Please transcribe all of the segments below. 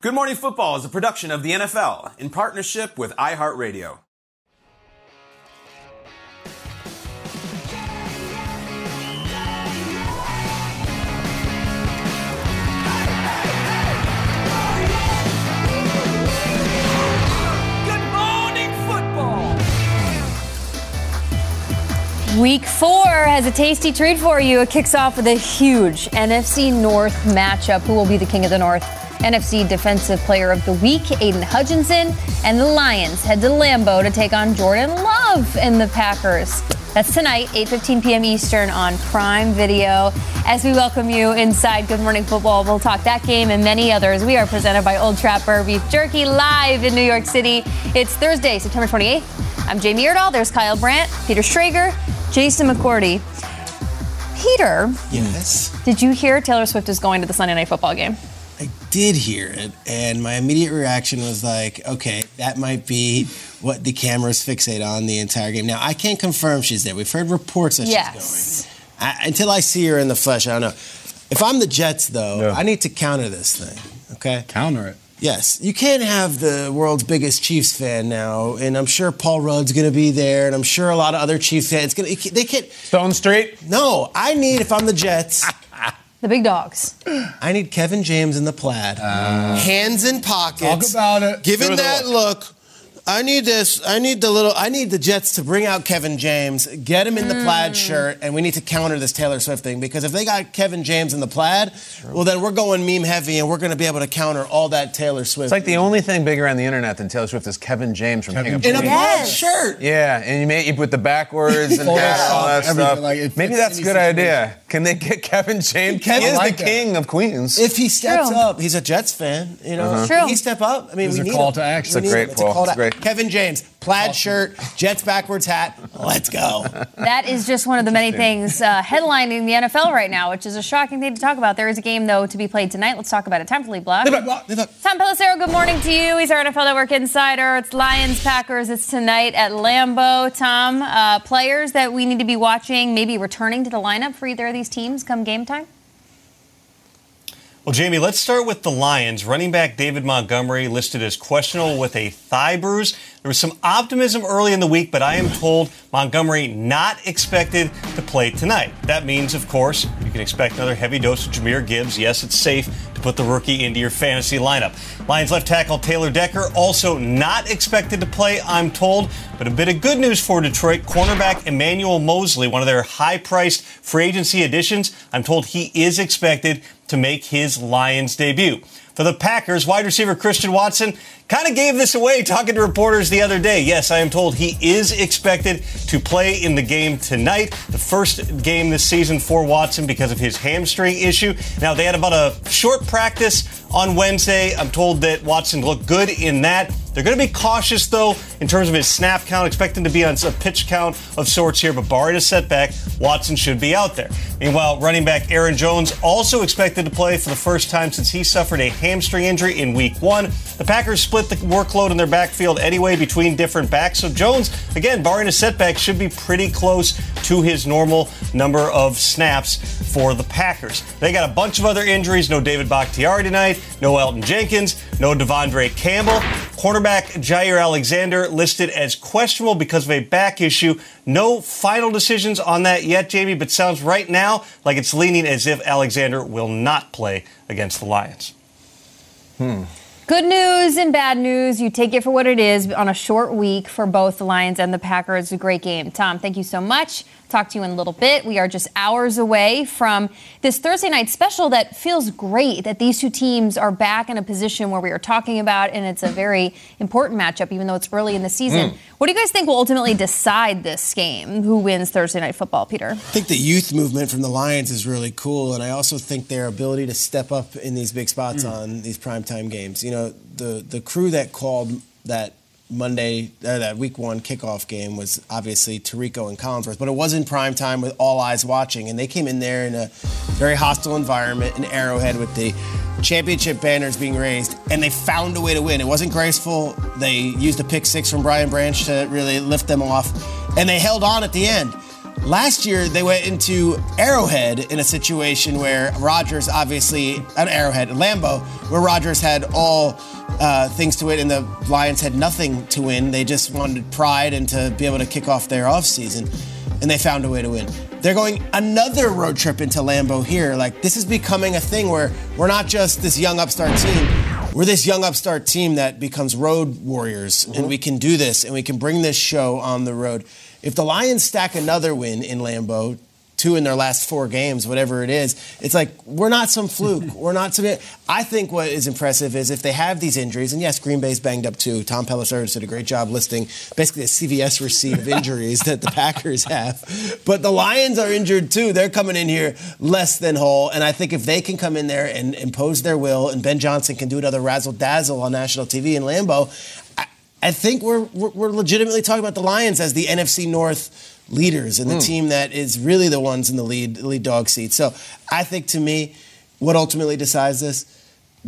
Good Morning Football is a production of the NFL in partnership with iHeartRadio. Good morning, football. Week four has a tasty treat for you. It kicks off with a huge NFC North matchup. Who will be the king of the North? NFC Defensive Player of the Week, Aidan Hutchinson, and the Lions head to Lambeau to take on Jordan Love and the Packers. That's tonight, 8:15 p.m. Eastern on Prime Video. As we welcome you inside Good Morning Football, we'll talk that game and many others. We are presented by Old Trapper Beef Jerky live in New York City. It's Thursday, September 28th. I'm Jamie Erdahl. There's Kyle Brandt, Peter Schrager, Jason McCourty. Peter, Yes, did you hear Taylor Swift is going to the Sunday Night Football game? I did hear it, and my immediate reaction was like, okay, that might be what the cameras fixate on the entire game. Now, I can't confirm she's there. We've heard reports that Yes. she's going. I, until I see her in the flesh, I don't know. If I'm the Jets, though, I need to counter this thing, okay? Counter it. Yes, you can't have the world's biggest Chiefs fan now, and I'm sure Paul Rudd's going to be there, and I'm sure a lot of other Chiefs fans. Gonna, they can't. Stone Street. No, I need if I'm the Jets. The big dogs. I need Kevin James in the plaid, uh, hands in pockets. Talk about it. Giving Give her that look. I need this. I need the little. I need the Jets to bring out Kevin James, get him in the Mm. plaid shirt, and we need to counter this Taylor Swift thing because if they got Kevin James in the plaid, well then we're going meme heavy and we're going to be able to counter all that Taylor Swift. It's like the only thing bigger on the internet than Taylor Swift is Kevin James from King of in a Queens. plaid shirt. Yeah, and you may you put the backwards and hat, all that stuff. like, Maybe that's a any good idea. Can they get Kevin James? Kevin- he is like the that. king of Queens. If he steps True. up, he's a Jets fan. You know, Uh-huh. True. he step up. I mean, It's we a need call him. to action. It's a great him. It's a call. call to It's great. Kevin James, plaid shirt, Jets backwards hat. Let's go. That is just one of the many things uh, headlining the NFL right now, which is a shocking thing to talk about. There is a game, though, to be played tonight. Let's talk about it. Time for Lead Block. Tom Pelissero, good morning to you. He's our NFL Network insider. It's Lions Packers. It's tonight at Lambeau. Tom, uh, players that we need to be watching, maybe returning to the lineup for either of these teams come game time? Well, Jamie, let's start with the Lions. Running back David Montgomery listed as questionable with a thigh bruise. There was some optimism early in the week, but I am told Montgomery not expected to play tonight. That means, of course, you can expect another heavy dose of Jahmyr Gibbs. Yes, it's safe to put the rookie into your fantasy lineup. Lions left tackle Taylor Decker also not expected to play, I'm told. But a bit of good news for Detroit. Cornerback Emmanuel Moseley, one of their high priced free agency additions, I'm told he is expected to make his Lions debut. For the Packers, wide receiver Christian Watson kind of gave this away talking to reporters the other day. Yes, I am told he is expected to play in the game tonight, the first game this season for Watson because of his hamstring issue. Now, they had about a short practice on Wednesday. I'm told that Watson looked good in that. They're going to be cautious, though, in terms of his snap count, expecting to be on a pitch count of sorts here, but barring a setback, Watson should be out there. Meanwhile, running back Aaron Jones also expected to play for the first time since he suffered a hamstring injury in week one. The Packers split the workload in their backfield anyway between different backs, so Jones, again, barring a setback, should be pretty close to his normal number of snaps for the Packers. They got a bunch of other injuries. No David Bakhtiari tonight, no Elgton Jenkins, no De'Vondre Campbell. Cornerback Jaire Alexander listed as questionable because of a back issue. No final decisions on that yet, Jamie, but sounds right now like it's leaning as if Alexander will not play against the Lions. Hmm. Good news and bad news. You take it for what it is on a short week for both the Lions and the Packers. A great game. Tom, thank you so much. Talk to you in a little bit. We are just hours away from this Thursday night special that feels great that these two teams are back in a position where we are talking about, and it's a very important matchup, even though it's early in the season. Mm. What do you guys think will ultimately decide this game? Who wins Thursday night football, Peter? I think the youth movement from the Lions is really cool, and I also think their ability to step up in these big spots mm. on these primetime games. You know, the the crew that called that Monday, uh, that week one kickoff game was obviously Tirico and Collinsworth, but it was in prime time with all eyes watching. And they came in there in a very hostile environment in Arrowhead with the championship banners being raised, and they found a way to win. It wasn't graceful. They used a pick six from Brian Branch to really lift them off, and they held on at the end. Last year, they went into Arrowhead in a situation where Rodgers, obviously, an Arrowhead, Lambeau, where Rodgers had all uh, things to it, and the Lions had nothing to win. They just wanted pride and to be able to kick off their offseason, and they found a way to win. They're going another road trip into Lambeau here. Like, this is becoming a thing where we're not just this young upstart team. We're this young upstart team that becomes road warriors, mm-hmm. and we can do this, and we can bring this show on the road. If the Lions stack another win in Lambeau, two in their last four games, whatever it is, it's like we're not some fluke. we're not some. I think what is impressive is if they have these injuries, and yes, Green Bay's banged up too. Tom Pelissero did a great job listing basically a CVS receipt of injuries that the Packers have. But the Lions are injured too. They're coming in here less than whole, and I think if they can come in there and impose their will, and Ben Johnson can do another razzle dazzle on national TV in Lambeau, I think we're, we're legitimately talking about the Lions as the NFC North leaders and the mm. team that is really the ones in the lead lead dog seat. So I think to me, what ultimately decides this,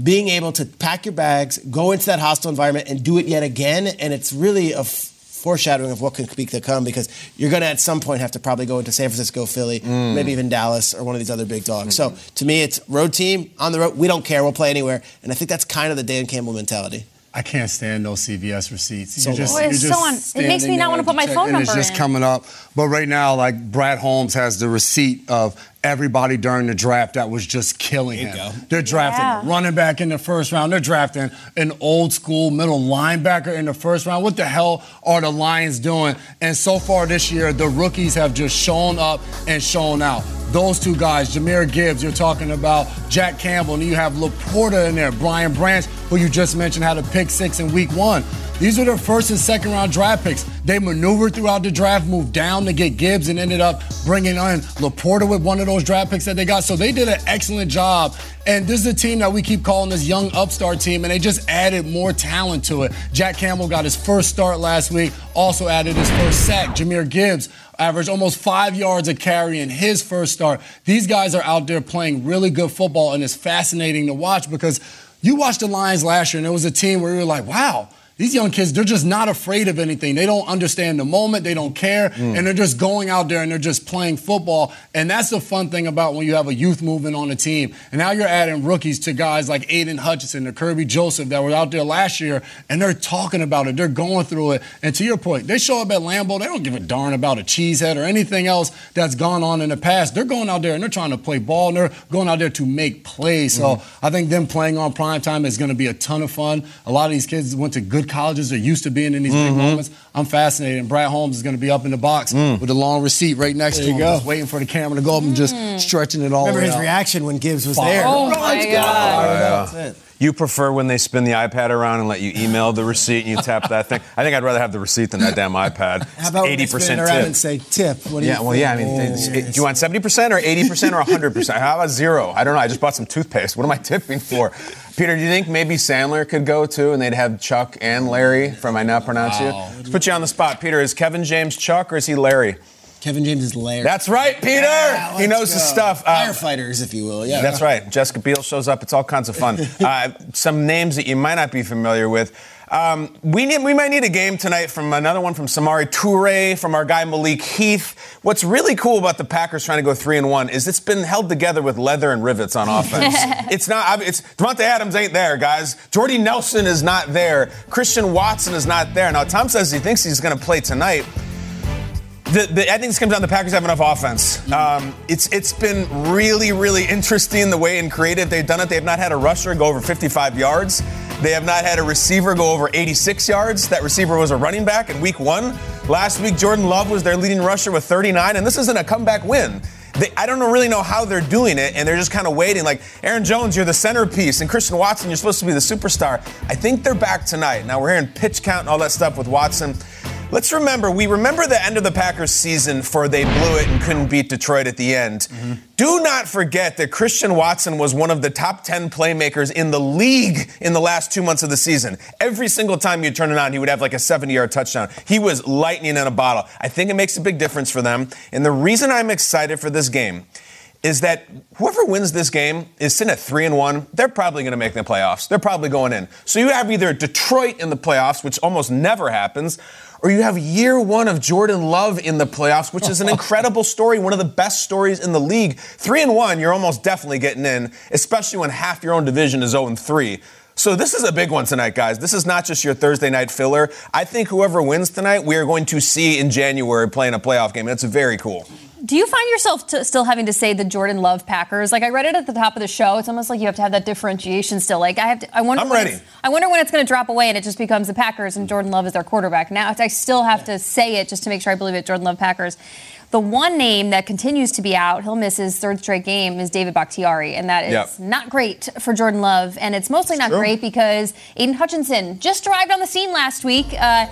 being able to pack your bags, go into that hostile environment, and do it yet again, and it's really a f- foreshadowing of what can be to come because you're going to at some point have to probably go into San Francisco, Philly, mm. maybe even Dallas or one of these other big dogs. Mm-hmm. So to me, it's road team on the road. We don't care. We'll play anywhere, and I think that's kind of the Dan Campbell mentality. I can't stand those CVS receipts. So you're just, oh, you're just so on, it makes me not want to put my phone number in. It's just in. coming up. But right now, like Brad Holmes has the receipt of everybody during the draft that was just killing him. Go. They're drafting yeah. running back in the first round. They're drafting an old school middle linebacker in the first round. What the hell are the Lions doing? And so far this year, the rookies have just shown up and shown out those two guys, Jahmyr Gibbs, you're talking about Jack Campbell, and you have LaPorta in there, Brian Branch, who you just mentioned had a pick six in week one. These are their first and second round draft picks. They maneuvered throughout the draft, moved down to get Gibbs, and ended up bringing on LaPorta with one of those draft picks that they got. So they did an excellent job. And this is a team that we keep calling this young upstart team, and they just added more talent to it. Jack Campbell got his first start last week, also added his first sack. Jahmyr Gibbs averaged almost five yards a carry in his first start. These guys are out there playing really good football, and it's fascinating to watch because you watched the Lions last year, and it was a team where you were like, wow, these young kids, they're just not afraid of anything. They don't understand the moment, they don't care, mm. and they're just going out there and they're just playing football. And that's the fun thing about when you have a youth movement on a team. And now you're adding rookies to guys like Aidan Hutchinson or Kerby Joseph that were out there last year, and they're talking about it, they're going through it. And to your point, they show up at Lambeau, they don't give a darn about a cheesehead or anything else that's gone on in the past. They're going out there and they're trying to play ball, and they're going out there to make plays. So mm-hmm. I think them playing on prime time is going to be a ton of fun. A lot of these kids went to good good colleges are used to being in these mm-hmm. big moments. I'm fascinated. And Brad Holmes is going to be up in the box mm. with a long receipt right next there to him, just waiting for the camera to go up and just mm. stretching it all. Remember his out. reaction when Gibbs was Fire. there? Oh, my God. God. Oh, yeah. You prefer when they spin the iPad around and let you email the receipt and you tap that thing? I think I'd rather have the receipt than that damn iPad. How about eighty percent tip? around and say tip? What do yeah, you well, think? yeah. I mean, Oh, do you want seventy percent or eighty percent or hundred percent? How about zero? I don't know. I just bought some toothpaste. What am I tipping for? Peter, do you think maybe Sandler could go too, and they'd have Chuck and Larry from I Not Pronounce You? Let's put you on the spot, Peter. Is Kevin James Chuck or is he Larry? Kevin James is Larry. That's right, Peter. Yeah, he let's knows his go. stuff. Uh, Firefighters, if you will. Yeah, That's right. Jessica Biel shows up. It's all kinds of fun. uh, some names that you might not be familiar with. Um, we need, we might need a game tonight from another one from Samori Toure, from our guy Malik Heath. What's really cool about the Packers trying to go three and one is it's been held together with leather and rivets on offense. it's not. I mean, It's Davante Adams ain't there, guys. Jordy Nelson is not there. Christian Watson is not there. Now Tom says he thinks he's going to play tonight. The, the, I think this comes down the Packers have enough offense. Um, it's it's been really really interesting the way and creative they've done it. They have not had a rusher go over 55 yards. They have not had a receiver go over 86 yards. That receiver was a running back in Week One. Last week, Jordan Love was their leading rusher with 39, and this isn't a comeback win. They, I don't really know how they're doing it, and they're just kind of waiting. Like Aaron Jones, you're the centerpiece, and Christian Watson, you're supposed to be the superstar. I think they're back tonight. Now we're hearing pitch count and all that stuff with Watson. Let's remember, we remember the end of the Packers season for they blew it and couldn't beat Detroit at the end. Do not forget that Christian Watson was one of the top 10 playmakers in the league in the last two months of the season. Every single time you turn it on, he would have like a 70 yard touchdown. He was lightning in a bottle. I think it makes a big difference for them. And the reason I'm excited for this game is that whoever wins this game is sitting at three and one. They're probably going to make the playoffs. They're probably going in. So you have either Detroit in the playoffs, which almost never happens, or you have year one of Jordan Love in the playoffs, which is an incredible story, one of the best stories in the league. Three and one, you're almost definitely getting in, especially when half your own division is 0 and three. So this is a big one tonight, guys. This is not just your Thursday night filler. I think whoever wins tonight, we are going to see in January playing a playoff game. That's very cool. Do you find yourself t- still having to say the Jordan Love Packers? Like I read it at the top of the show. It's almost like you have to have that differentiation still. Like I have to. I wonder. I'm ready. I wonder when it's going to drop away and it just becomes the Packers and Jordan Love is their quarterback. Now I still have to say it just to make sure I believe it. Jordan Love Packers. The one name that continues to be out, he'll miss his third straight game, is David Bakhtiari, and that is Yep. not great for Jordan Love. And it's mostly not true. great because Aidan Hutchinson just arrived on the scene last week. Uh,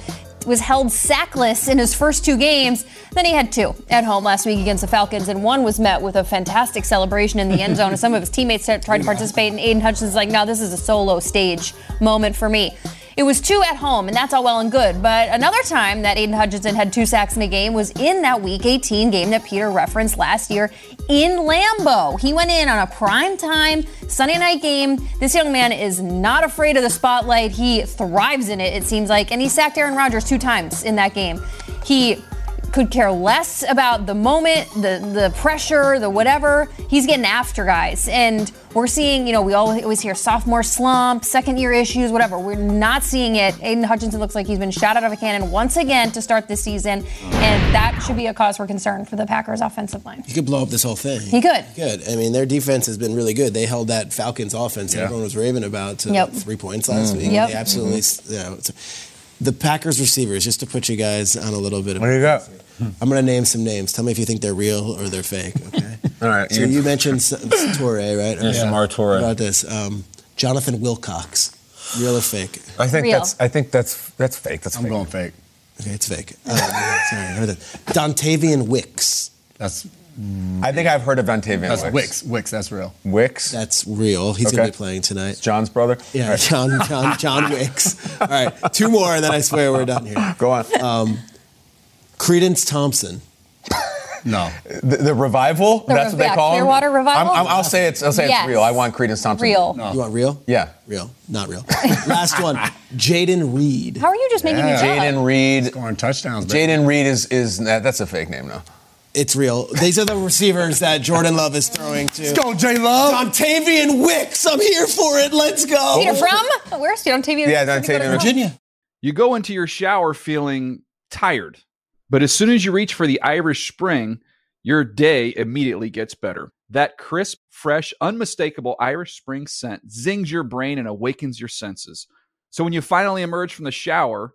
was held sackless in his first two games. Then he had two at home last week against the Falcons, and one was met with a fantastic celebration in the end zone. And some of his teammates tried to participate, and Aidan Hutchinson's like, "No, this is a solo stage moment for me." It was two at home, and that's all well and good. But another time that Aidan Hutchinson had two sacks in a game was in that Week 18 game that Peter referenced last year in Lambeau. He went in on a prime time Sunday night game. This young man is not afraid of the spotlight. He thrives in it, it seems like, and he sacked Aaron Rodgers two times in that game. He could care less about the moment, the the pressure, the whatever. He's getting after guys, and we're seeing, you know, we all always hear sophomore slump, second year issues, whatever. We're not seeing it. Aidan Hutchinson looks like he's been shot out of a cannon once again to start this season, and that should be a cause for concern for the Packers offensive line. He could blow up this whole thing. He could. Good. I mean, their defense has been really good. They held that Falcons offense that everyone was raving about to Yep. three points last mm-hmm. week. Yep. They absolutely, mm-hmm. you know, it's- the Packers receivers, just to put you guys on a little bit of. What do you got? I'm going to name some names. Tell me if you think they're real or they're fake, okay? All right. so you mentioned S- S- Toure, right? Yeah, Samar Toure. What about this? Um, Jonathan Wilcox. Real or fake? I think Real. that's I think that's that's fake. That's I'm fake. going fake. Okay, it's fake. Um, sorry, what is it? Dontayvion Wicks. That's I think I've heard of Vontavian that's Wicks. Wicks. Wicks. That's real. Wicks. That's real. He's going to be playing tonight. John's brother. Yeah, All right. John, John, John Wicks. All right, two more, and then I swear we're done here. Go on. Um, Credence Thompson. No. the, the revival. The that's what Rev- they call it. Clearwater Revival? I'm, I'm, I'll say it's. I'll say Yes. it's real. I want Credence Thompson. Real. You want real? Yeah. Real. Not real. Last one. Jayden Reed. How are you just making Yeah. these? Jayden Reed. Scoring touchdowns. baby. Jayden Reed is is that, that's a fake name now. It's real. These are the receivers that Jordan Love is throwing to. Let's go, J Love. Dontayvion Wicks. I'm here for it. Let's go. Peter from? Where's you on TV? Yeah, Dontayvion Wicks. Virginia. You go into your shower feeling tired, but as soon as you reach for the Irish Spring, your day immediately gets better. That crisp, fresh, unmistakable Irish Spring scent zings your brain and awakens your senses. So when you finally emerge from the shower,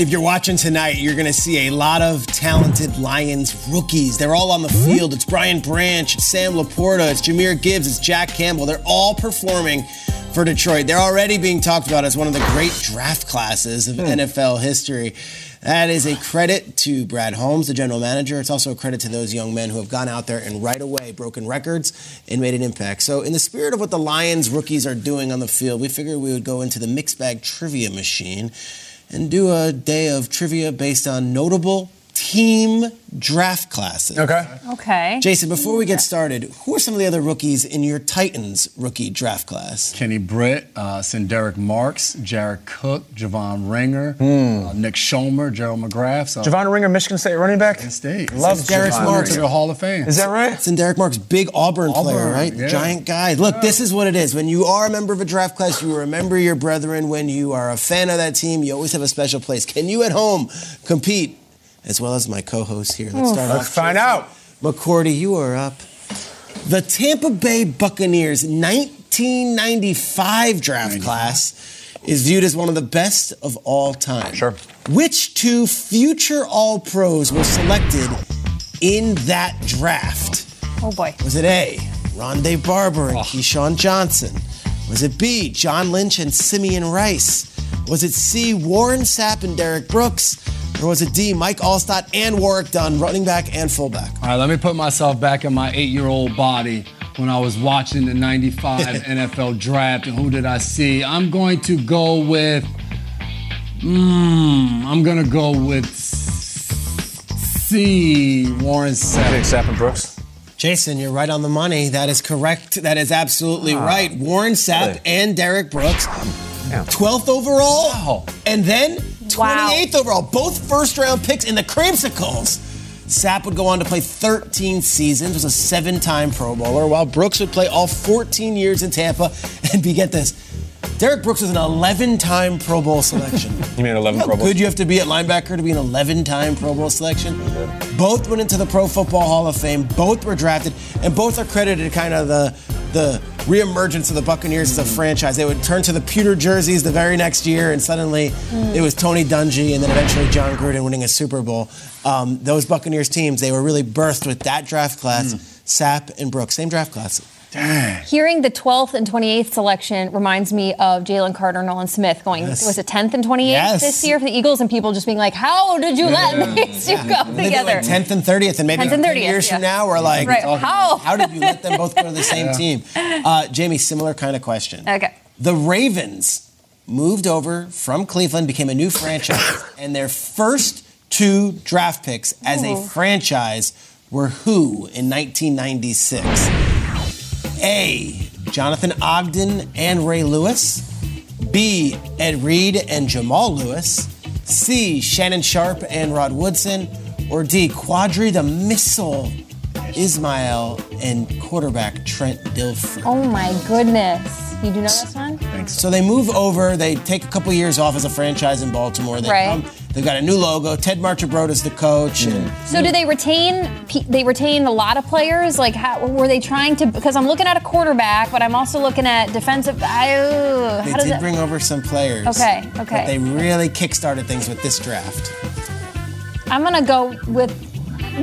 If you're watching tonight, you're going to see a lot of talented Lions rookies. They're all on the mm-hmm. field. It's Brian Branch, it's Sam LaPorta, it's Jahmyr Gibbs, it's Jack Campbell. They're all performing for Detroit. They're already being talked about as one of the great draft classes of hmm. NFL history. That is a credit to Brad Holmes, the general manager. It's also a credit to those young men who have gone out there and right away broken records and made an impact. So, in the spirit of what the Lions rookies are doing on the field, we figured we would go into the mixed bag trivia machine and do a day of trivia based on notable team draft classes. Okay. Okay. Jason, before we get started, who are some of the other rookies in your Titans rookie draft class? Kenny Britt, uh, Sen'Derrick Marks, Jared Cook, Javon Ringer, uh, Nick Schommer, Gerald McRath. So Javon Ringer, Michigan State running back. Penn State. Love Derek Marks. to Ringer. the Hall of Fame. Is that right? It's in Derek Marks, big Auburn, Auburn, player, right? yeah. Giant guy. Look, this is what it is. When you are a member of a draft class, you remember your brethren. When you are a fan of that team, you always have a special place. Can you at home compete as well as my co-host here? Let's oh. start Let's off. find out. McCourty, you are up. The Tampa Bay Buccaneers 1995 draft class is viewed as one of the best of all time. Sure. Which two future All Pros were selected in that draft? Oh boy. Was it A, Rondé Barber and Keyshawn Johnson? Was it B, John Lynch and Simeon Rice? Was it C, Warren Sapp and Derrick Brooks? Or was a D, Mike Alstott and Warrick Dunn, running back and fullback? All right, let me put myself back in my eight-year-old body when I was watching the 95 NFL draft. And who did I see? I'm going to go with, mm, I'm going to go with C, Warren Sapp. Sapp and Brooks. Jason, you're right on the money. That is correct. That is absolutely right. Warren Sapp Really? and Derrick Brooks, 12th overall, and then 28th overall. Both first round picks in the Creamsicles. Sapp would go on to play 13 seasons, was a seven time Pro Bowler, while Brooks would play all 14 years in Tampa and be, get this, Derrick Brooks was an 11 time Pro Bowl selection. You mean 11 How Pro Bowl? good you have to be at linebacker to be an 11-time Pro Bowl selection. Both went into the Pro Football Hall of Fame. Both were drafted, and both are credited kind of the the reemergence of the Buccaneers as a mm. franchise. They would turn to the pewter jerseys the very next year, and suddenly mm. it was Tony Dungy, and then eventually Jon Gruden winning a Super Bowl. Um, those Buccaneers teams, they were really birthed with that draft class. Mm. Sapp and Brooks, same draft class. Hearing the 12th and 28th selection reminds me of Jalen Carter, and Nolan Smith going, Yes. was it 10th and 28th Yes. this year for the Eagles, and people just being like, how did you let these two go together? like 10th and 30th, and maybe 10th and 30th, years from now, we're like, Right, how? how did you let them both go to the same team? Uh, Jamie, similar kind of question. Okay. The Ravens moved over from Cleveland, became a new franchise, and their first two draft picks as a franchise were who in 1996? A. Jonathan Ogden and Ray Lewis. B. Ed Reed and Jamal Lewis. C. Shannon Sharpe and Rod Woodson. Or D. Qadry the Missile Ismail and quarterback Trent Dilfer. Oh my goodness. You do know this one? So they move over. They take a couple years off as a franchise in Baltimore. They Right. come, they've got a new logo. Ted Marchibroda's the coach. And mm. So do they retain? They retain a lot of players. Like, how were they trying to? Because I'm looking at a quarterback, but I'm also looking at defensive. I, they does did it? bring over some players. Okay, But okay. they really kickstarted things with this draft. I'm gonna go with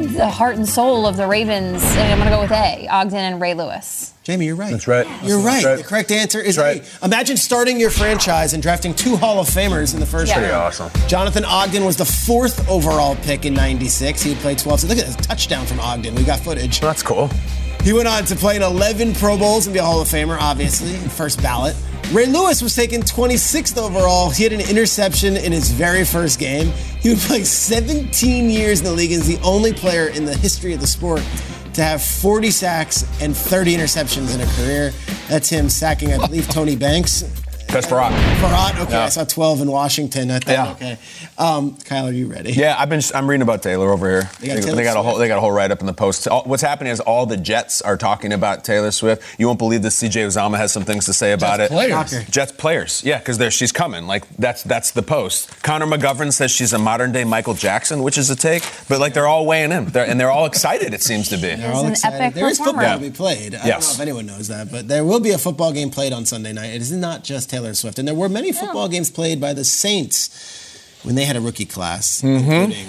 the heart and soul of the Ravens, and I'm gonna go with A. Ogden and Ray Lewis. Jamie, you're right. That's right. You're right. That's right. The correct answer is right. A. Imagine starting your franchise and drafting two Hall of Famers in the first Yeah. round. Pretty awesome. Jonathan Ogden was the fourth overall pick in 96. He played 12. So look at this touchdown from Ogden. We got footage. That's cool. He went on to play in 11 Pro Bowls and be a Hall of Famer, obviously, first ballot. Ray Lewis was taken 26th overall. He had an interception in his very first game. He would play 17 years in the league and is the only player in the history of the sport to have 40 sacks and 30 interceptions in a career. That's him sacking, I believe, Tony Banks. That's Barack. Farad, okay, Yeah. I saw 12 in Washington. I thought, Yeah. okay. Um, Kyle, are you ready? Yeah, I've been. I'm reading about Taylor over here. They got They, they got a whole. Swift. They got a whole write up in the post. All, what's happening is all the Jets are talking about Taylor Swift. You won't believe this. CJ Uzomah has some things to say about Jets it. players. Shocker. Jets players, yeah, because she's coming. Like that's that's the post. Connor McGovern says she's a modern day Michael Jackson, which is a take. But like they're all weighing in, they're, and they're all excited. It seems to be. They're all an excited. epic There is football Yeah. to be played. I don't Yes. know if anyone knows that, but there will be a football game played on Sunday night. It is not just Taylor Swift. And there were many football games played by the Saints when they had a rookie class, including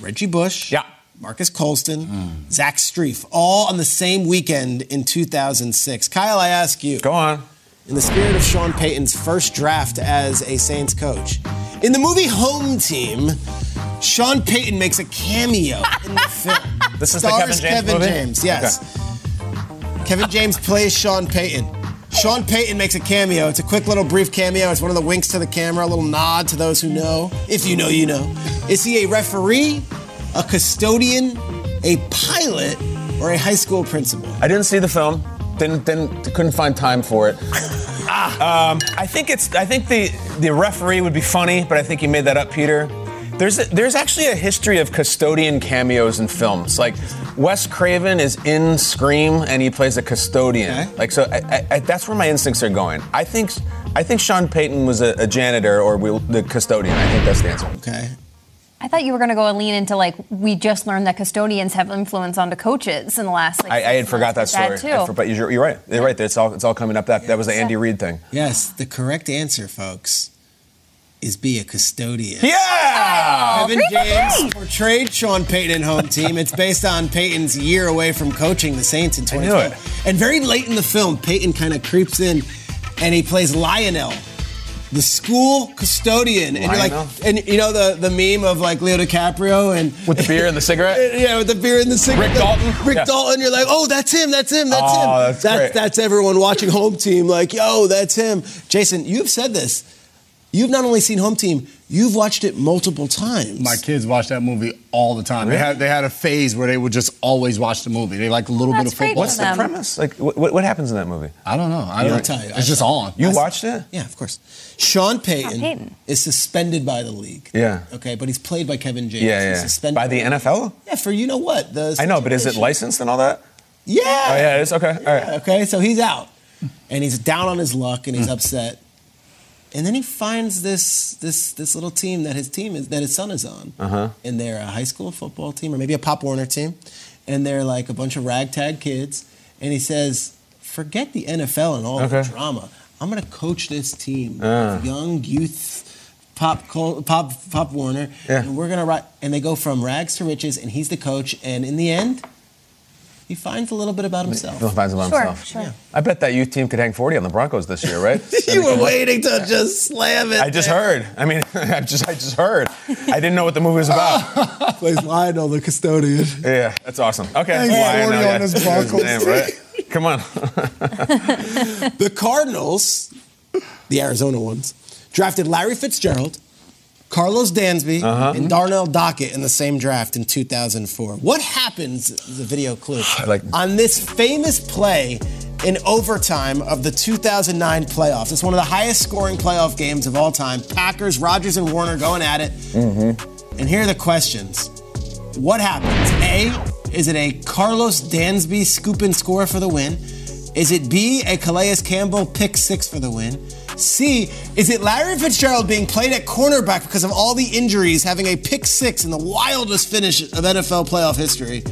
Reggie Bush, Mm-hmm. Yeah. Marques Colston, Zach Strief, all on the same weekend in 2006. Kyle, I ask you, Go on. in the spirit of Sean Payton's first draft as a Saints coach, in the movie Home Team, Sean Payton makes a cameo in the film. This is the Kevin James Kevin movie? James, yes. Kevin James plays Sean Payton. Sean Payton makes a cameo. It's a quick little brief cameo. It's one of the winks to the camera, a little nod to those who know. If you know, you know. Is he a referee, a custodian, a pilot, or a high school principal? I didn't see the film. Didn't didn't couldn't find time for it. ah. um, I think it's I think the the referee would be funny, but I think you made that up, Peter. There's a, there's actually a history of custodian cameos in films. Like Wes Craven is in Scream and he plays a custodian. Okay. Like so, I, I, I, that's where my instincts are going. I think I think Sean Payton was a, a janitor or we, the custodian. I think that's the answer. Okay. I thought you were gonna go and lean into like we just learned that custodians have influence onto coaches in the last. Like, I, I had forgot that story. That too. for- but you're, you're right. You're right. It's all it's all coming up. That that was the Andy Reid thing. Yes, the correct answer, folks, is be a custodian. Yeah. Oh, Kevin James portrayed Sean Payton in Home Team. It's based on Payton's year away from coaching the Saints in knew 2012. And very late in the film, Payton kind of creeps in and he plays Lionel. The school custodian, and Lionel? you're like, and you know the, the meme of like Leo DiCaprio and With the beer and the cigarette? yeah, with the beer and the cigarette. Rick Dalton? Rick Yeah. Dalton. You're like, oh, that's him. That's him. That's Oh, him. that's great. that's everyone watching Home Team. Like, yo, that's him. Jason, you've said this. You've not only seen Home Team, you've watched it multiple times. My kids watch that movie all the time. They had they had a phase where they would just always watch the movie. They like a little That's bit of football. What's the them. premise? Like, what, what happens in that movie? I don't know. I I'll don't tell you. It's just on. You watched it? Yeah, of course. Sean Payton, Payton. is suspended by the league. Yeah. Okay, but he's played by Kevin James. Yeah, He's yeah. suspended By the NFL? Yeah, for you know what? The I know, but is it licensed and all that? Yeah. Oh yeah, it is. Okay, all right. Okay, so he's out, and he's down on his luck, and he's Hmm. upset. And then he finds this this this little team that his team is that his son is on, Uh-huh. and they're a high school football team or maybe a Pop Warner team, and they're like a bunch of ragtag kids. And he says, "Forget the NFL and all Okay. the drama. I'm going to coach this team, of young youth." Pop, Col- Pop, Pop Warner, Yeah. and we're gonna write. And they go from rags to riches, and he's the coach. And in the end, he finds a little bit about himself. He'll find about Sure, himself. sure. I bet that youth team could hang 40 on the Broncos this year, right? you were waiting to just slam it. I just heard. I mean, I just I just heard. I didn't know what the movie was about. Plays Lionel, the custodian. Yeah, that's awesome. Okay, Hang Why, 40 know, on yeah. His Broncos name, right? Come on. The Cardinals, the Arizona ones, drafted Larry Fitzgerald, Karlos Dansby, Uh-huh. and Darnell Dockett in the same draft in 2004. What happens, the video clue, Like- on this famous play in overtime of the 2009 playoffs? It's one of the highest scoring playoff games of all time. Packers, Rodgers, and Warner going at it. Mm-hmm. And here are the questions. What happens? A, Is it a Karlos Dansby scoop and score for the win? Is it B, a Calais Campbell pick six for the win? C, is it Larry Fitzgerald being played at cornerback because of all the injuries, having a pick six in the wildest finish of NFL playoff history?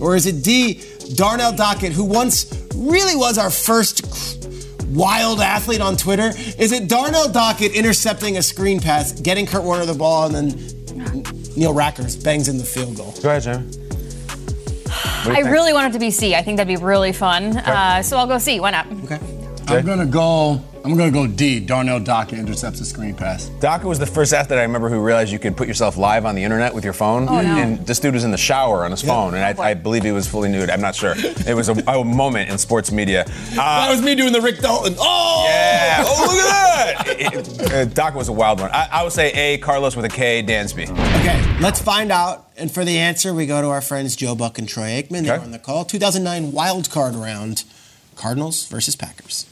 Or is it D, Darnell Dockett, who once really was our first wild athlete on Twitter? Is it Darnell Dockett intercepting a screen pass, getting Kurt Warner the ball, and then Neil Rackers bangs in the field goal? Go ahead. I really want it to be C. I think that'd be really fun. Uh, so I'll go C. Why not? Okay. I'm gonna go. I'm gonna go D. Darnell Dockett intercepts a screen pass. Dockett was the first athlete I remember who realized you could put yourself live on the internet with your phone. Oh, no. And this dude was in the shower on his phone, and I, I believe he was fully nude. I'm not sure. It was a, a moment in sports media. Uh, that was me doing the Rick Dalton. Oh! Yeah. Oh, look at that. It- it- uh, Dockett was a wild one. I, I would say A. Carlos with a K. Dansby. Okay, let's find out. And for the answer, we go to our friends Joe Buck and Troy Aikman. They Okay. were on the call. 2009 wild card round Cardinals versus Packers.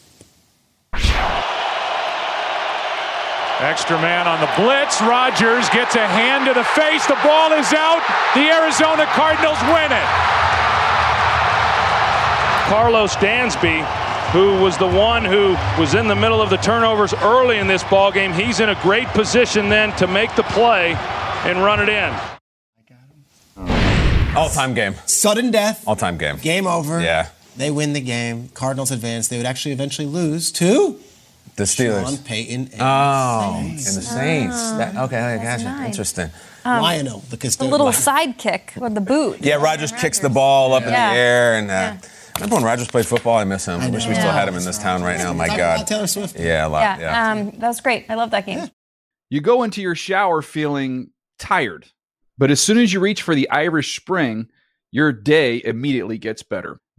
Extra man on the blitz. Rodgers gets a hand to the face. The ball is out. The Arizona Cardinals win it. Karlos Dansby, who was the one who was in the middle of the turnovers early in this ball game, he's in a great position then to make the play and run it in. All-time game. Sudden death. All-time game. Game over. Yeah. They win the game. Cardinals advance. They would actually eventually lose to The Steelers. Sean Payton and Oh, the and Saints. the Saints. That, okay, I gotcha. nice. Interesting. Um, Lionel, the The custodian. little sidekick with the boot. Yeah, Rodgers kicks the ball up in the air, and uh, remember when Rodgers played football? I miss him. I, wish we still had him in this town right now. My God. Taylor Swift. Yeah, a lot. Yeah, Yeah. Um, that was great. I love that game. You go into your shower feeling tired, but as soon as you reach for the Irish Spring, your day immediately gets better.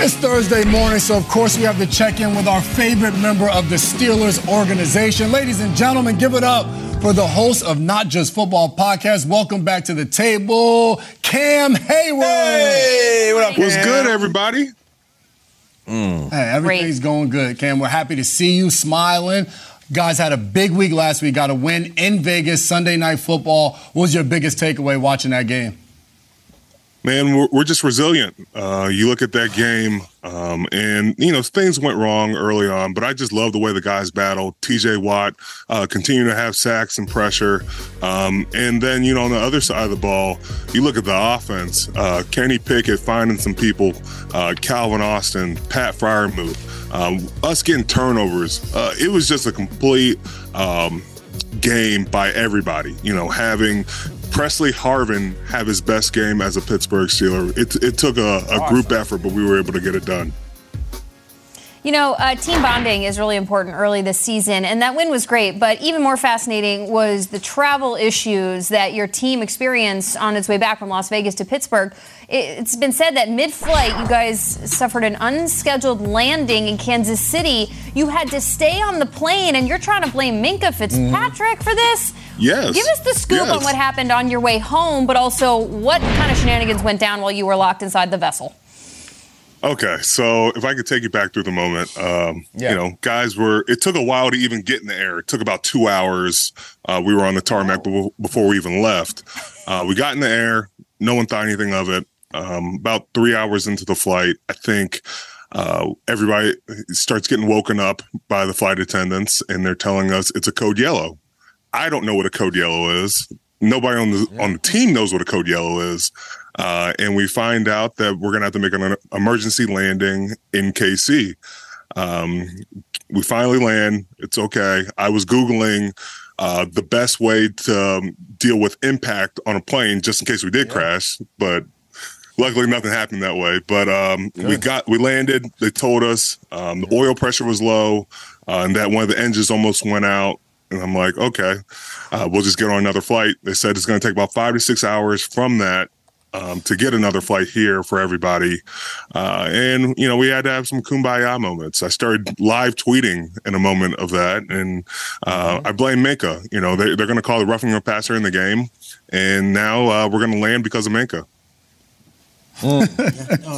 It's Thursday morning, so of course we have to check in with our favorite member of the Steelers organization. Ladies and gentlemen, give it up for the host of Not Just Football podcast. Welcome back to the table, Cam Heyward. Hey, what up, What's Cam? good, everybody? Mm. Hey, everything's going good, Cam. We're happy to see you smiling. Guys had a big week last week, got a win in Vegas, Sunday night football. What was your biggest takeaway watching that game? Man, we're, we're just resilient. Uh, you look at that game, um, and you know things went wrong early on, but I just love the way the guys battled. T.J. Watt uh, to have sacks and pressure, um, and then you know on the other side of the ball, you look at the offense. Uh, Kenny Pickett finding some people, uh, Calvin Austin, Pat Freiermuth, um, us getting turnovers. Uh, it was just a complete. Um, game by everybody. You know, having Pressley Harvin have his best game as a Pittsburgh Steeler. It, it took a, a group effort, but we were able to get it done. You know, uh, team bonding is really important early this season, and that win was great. But even more fascinating was the travel issues that your team experienced on its way back from Las Vegas to Pittsburgh. It's been said that mid flight, you guys suffered an unscheduled landing in Kansas City. You had to stay on the plane, and you're trying to blame Minkah Fitzpatrick for this? Yes. Give us the scoop Yes. on what happened on your way home, but also what kind of shenanigans went down while you were locked inside the vessel. Okay, so if I could take you back through the moment, um, you know, guys were. It took a while to even get in the air. It took about two hours. Uh, we were on the tarmac be- before we even left. Uh, we got in the air. No one thought anything of it. Um, about three hours into the flight, I think uh, everybody starts getting woken up by the flight attendants, and they're telling us it's a code yellow. I don't know what a code yellow is. Nobody on the on the team knows what a code yellow is. Uh, and we find out that we're gonna have to make an emergency landing in KC. Um, we finally land. It's okay. I was googling uh, the best way to um, deal with impact on a plane, just in case we did crash. But luckily, nothing happened that way. But um, we got we landed. They told us um, the oil pressure was low, uh, and that one of the engines almost went out. And I'm like, okay, uh, we'll just get on another flight. They said it's going to take about five to six hours from that um, to get another flight here for everybody. Uh, and, you know, we had to have some kumbaya moments. I started live tweeting in a moment of that. And uh, I blame Minkah. You know, they, they're going to call the roughing the passer in the game. And now uh, we're going to land because of Minkah. No,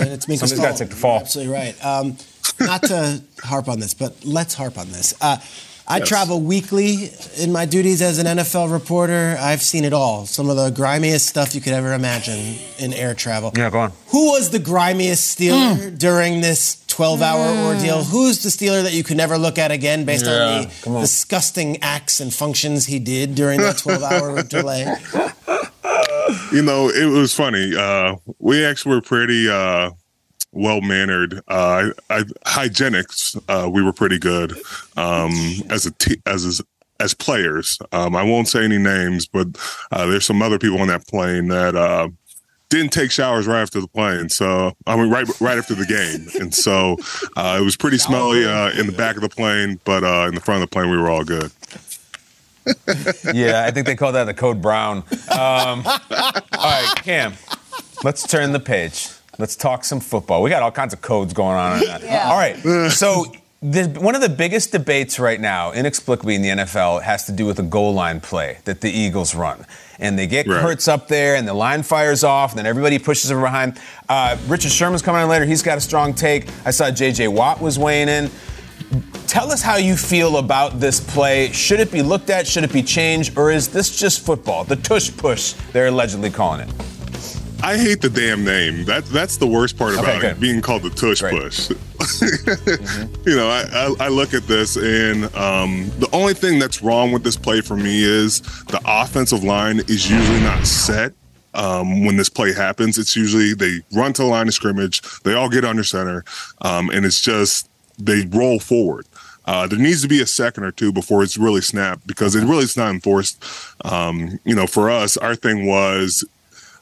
and it's Minkah's Somebody's fault. gotta take the fall. You're absolutely right. Um, not to harp on this, but let's harp on this. Uh, I Yes. travel weekly in my duties as an NFL reporter. I've seen it all. Some of the grimiest stuff you could ever imagine in air travel. Yeah, go on. Who was the grimiest Steeler during this 12 hour ordeal? Who's the Steeler that you could never look at again based Yeah, on the on. disgusting acts and functions he did during that 12 hour delay? You know, it was funny. Uh, we actually were pretty uh, well mannered. Uh, I, hygienics, uh, we were pretty good um, as a t- as as as players. Um, I won't say any names, but uh, there's some other people on that plane that. Uh, didn't take showers right after the plane, so I mean, right right after the game, and so uh, it was pretty smelly uh, in the back of the plane, but uh, in the front of the plane, we were all good. Yeah, I think they call that the code brown. Um, all right, Cam, let's turn the page. Let's talk some football. We got all kinds of codes going on. Yeah. All right, so the, one of the biggest debates right now, inexplicably in the NFL, has to do with the goal line play that the Eagles run. And they get Right. Hurts up there, and the line fires off, and then everybody pushes him behind. Uh, Richard Sherman's coming on later. He's got a strong take. I saw J.J. Watt was weighing in. Tell us how you feel about this play. Should it be looked at? Should it be changed? Or is this just football? The tush push, they're allegedly calling it. I hate the damn name. That that's the worst part about good. it, being called the tush push. You know, I, I, I look at this, and um, the only thing that's wrong with this play for me is the offensive line is usually not set. Um, when this play happens, it's usually they run to the line of scrimmage, they all get under center, um, and it's just they roll forward. Uh, there needs to be a second or two before it's really snapped because it really is not enforced. Um, you know, for us, our thing was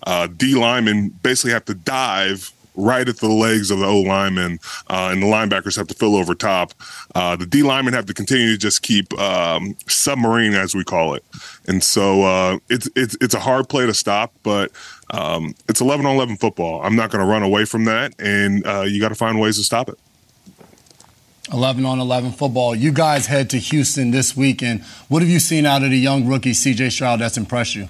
uh, D linemen basically have to dive right at the legs of the O lineman, uh, and the linebackers have to fill over top. Uh, the D linemen have to continue to just keep um, submarine, as we call it, and so uh, it's it's it's a hard play to stop, but um, it's 11 on 11 football. I'm not going to run away from that, and uh, you got to find ways to stop it. 11 on 11 football. You guys head to Houston this weekend. What have you seen out of the young rookie CJ Stroud that's impressed you?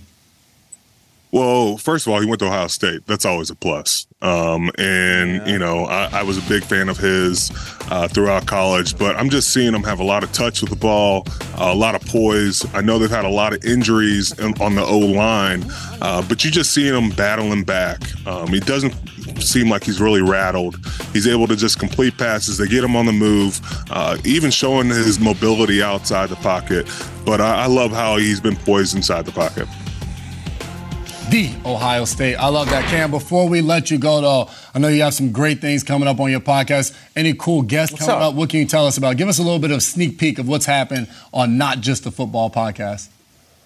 Well, first of all, he went to Ohio State. That's always a plus. Um, and you know, I, I was a big fan of his uh, throughout college, but I'm just seeing him have a lot of touch with the ball, a lot of poise. I know they've had a lot of injuries in, on the O line, uh, but you just seeing him battling back. Um, he doesn't seem like he's really rattled. He's able to just complete passes. They get him on the move, uh, even showing his mobility outside the pocket. But I, I love how he's been poised inside the pocket. The Ohio State. I love that. Cam, before we let you go, though, I know you have some great things coming up on your podcast. Any cool guests coming up? up? What can you tell us about? Give us a little bit of sneak peek of what's happened on Not Just the Football podcast.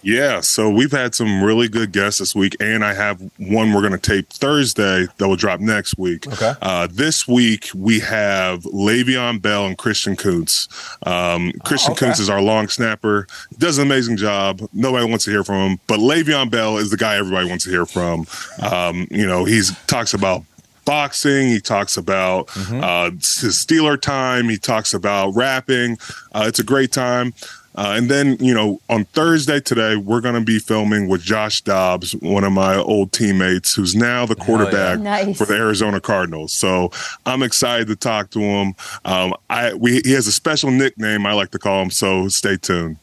Yeah, so we've had some really good guests this week, and I have one we're going to tape Thursday that will drop next week. Okay. Uh, this week we have Le'Veon Bell and Christian Kuntz. Um, Christian Oh, okay. Kuntz is our long snapper. Does an amazing job. Nobody wants to hear from him, but Le'Veon Bell is the guy everybody wants to hear from. Um, you know, he talks about boxing. He talks about Mm-hmm. uh, his Steeler time. He talks about rapping. Uh, it's a great time. Uh, and then, you know, on Thursday today, we're going to be filming with Josh Dobbs, one of my old teammates, who's now the quarterback Nice. for the Arizona Cardinals. So I'm excited to talk to him. Um, I we he has a special nickname I like to call him. So stay tuned.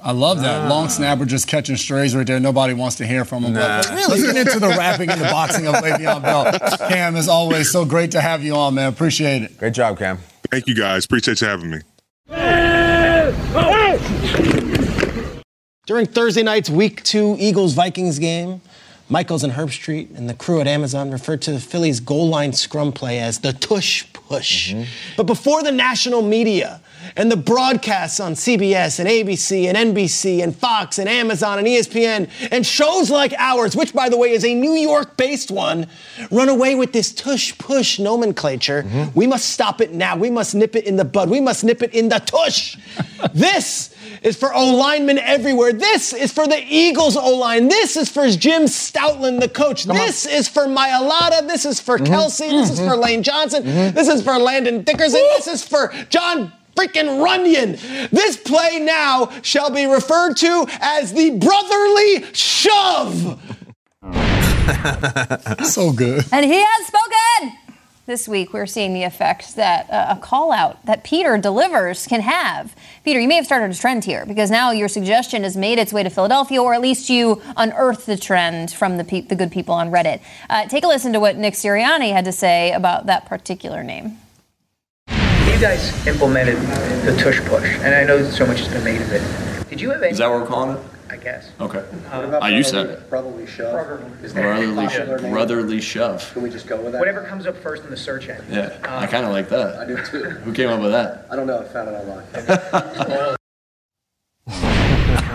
I love that. Ah. Long snapper just catching strays right there. Nobody wants to hear from him. Nah. But let's get into the rapping and the boxing of Le'Veon Bell. Cam, as always, so great to have you on, man. Appreciate it. Great job, Cam. Thank you guys. Appreciate you having me. During Thursday night's Week 2 Eagles Vikings game, Michaels and Herbstreit and the crew at Amazon referred to the Phillies' goal line scrum play as the tush push. Mm-hmm. But before the national media and the broadcasts on CBS and ABC and NBC and Fox and Amazon and ESPN and shows like ours, which by the way is a New York based one, run away with this tush push nomenclature, we must stop it now. We must nip it in the bud. We must nip it in the tush. this is for O linemen everywhere. This is for the Eagles O line. This is for Jim Stoutland, the coach. this is for Mailata. This is for Kelce. This is for Lane Johnson. This is for Landon Dickerson. This is for John freaking Runyan. This play now shall be referred to as the brotherly shove. so good. And he has spoken. This week, we're seeing the effect that uh, a call out that Peter delivers can have. Peter, you may have started a trend here because now your suggestion has made its way to Philadelphia, or at least you unearthed the trend from the, pe- the good people on Reddit. Uh, take a listen to what Nick Sirianni had to say about that particular name. You guys implemented the tush push, and I know so much has been made of it. Did you have any? Is that what we're calling it? I guess. Okay. Uh, Ah, you said it. Brotherly shove. Is that Brotherly, a popular sho- name? brotherly shove. Can we just go with that? Whatever comes up first in the search engine. Yeah, I Um, kind of like that. I do too. Who came up with that? I don't know. I found it online.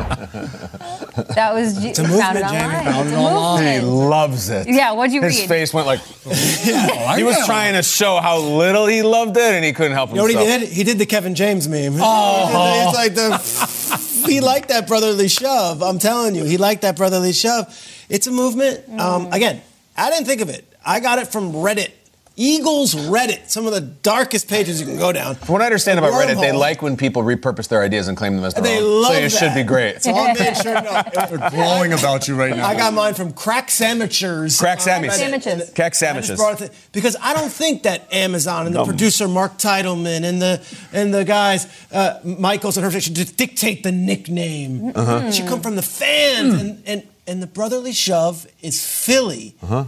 That was It's a found movement, it Jamie. online. Found It's it online. He loves it. Yeah, what'd you read? His read? face went like. I he was trying to show how little he loved it, and he couldn't help You know what he did? He did the Kevin James meme. Oh. It's like the he liked that brotherly shove. I'm telling you, he liked that brotherly shove. It's a movement. Mm. Um, again, I didn't think of it. I got it from Reddit. Eagles Reddit, some of the darkest pages you can go down. From what I understand about Reddit, they like when people repurpose their ideas and claim them as their They own. love so it should be great. So I'm being sure They're glowing about you right now. I got mine from Crack Sandwichers. Crack on Sandwiches. Crack I sandwiches. brought it to- because I don't think that Amazon and the Dumb. producer Mark Titleman and the and the guys uh, Michaels and her should just dictate the nickname. Uh-huh. It should come from the fans and and and the brotherly shove is Philly. Uh-huh.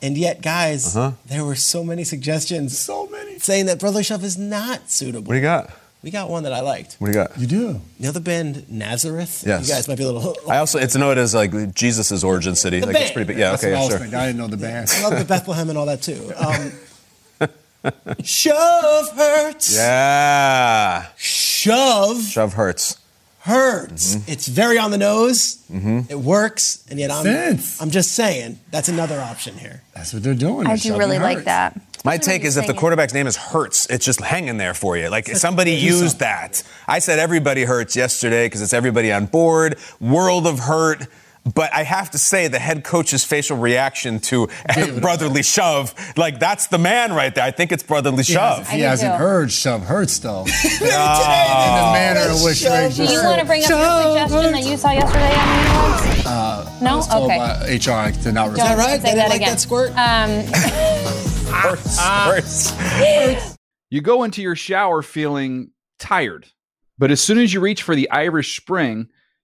And yet, guys, Uh-huh. there were so many suggestions, so many, saying that brotherly shove is not suitable. What do you got? We got one that I liked. What do you got? You do. You know the band Nazareth? Yes. You guys might be a little. I also it's know it as like Jesus' origin city. The like it's band. pretty big. Yeah. That's okay. I Yeah, sure. thinking. I didn't know the band. I love the Bethlehem and all that too. Um, shove hurts. Yeah. Shove Shove hurts. Hurts. It's very on the nose. Mm-hmm. It works, and yet I'm, Sense. I'm just saying that's another option here. That's what they're doing. I do shoving really like that. My Especially take when is you if the quarterback's name is Hurts, it's just hanging there for you. Like somebody used that. I said everybody hurts yesterday because it's everybody on board. World of hurt. But I have to say, the head coach's facial reaction to brotherly shove, like that's the man right there. I think it's brotherly He shove. hasn't, he hasn't too. heard shove hurts though. In the manner in which Ray Do you want to bring up your suggestion that you saw yesterday on Mean Ones? Uh, No? I was told Okay. by HR to not Don't that right? Say They didn't that like again. that squirt? Um, Hurts. Hurts. You go into your shower feeling tired, but as soon as you reach for the Irish Spring,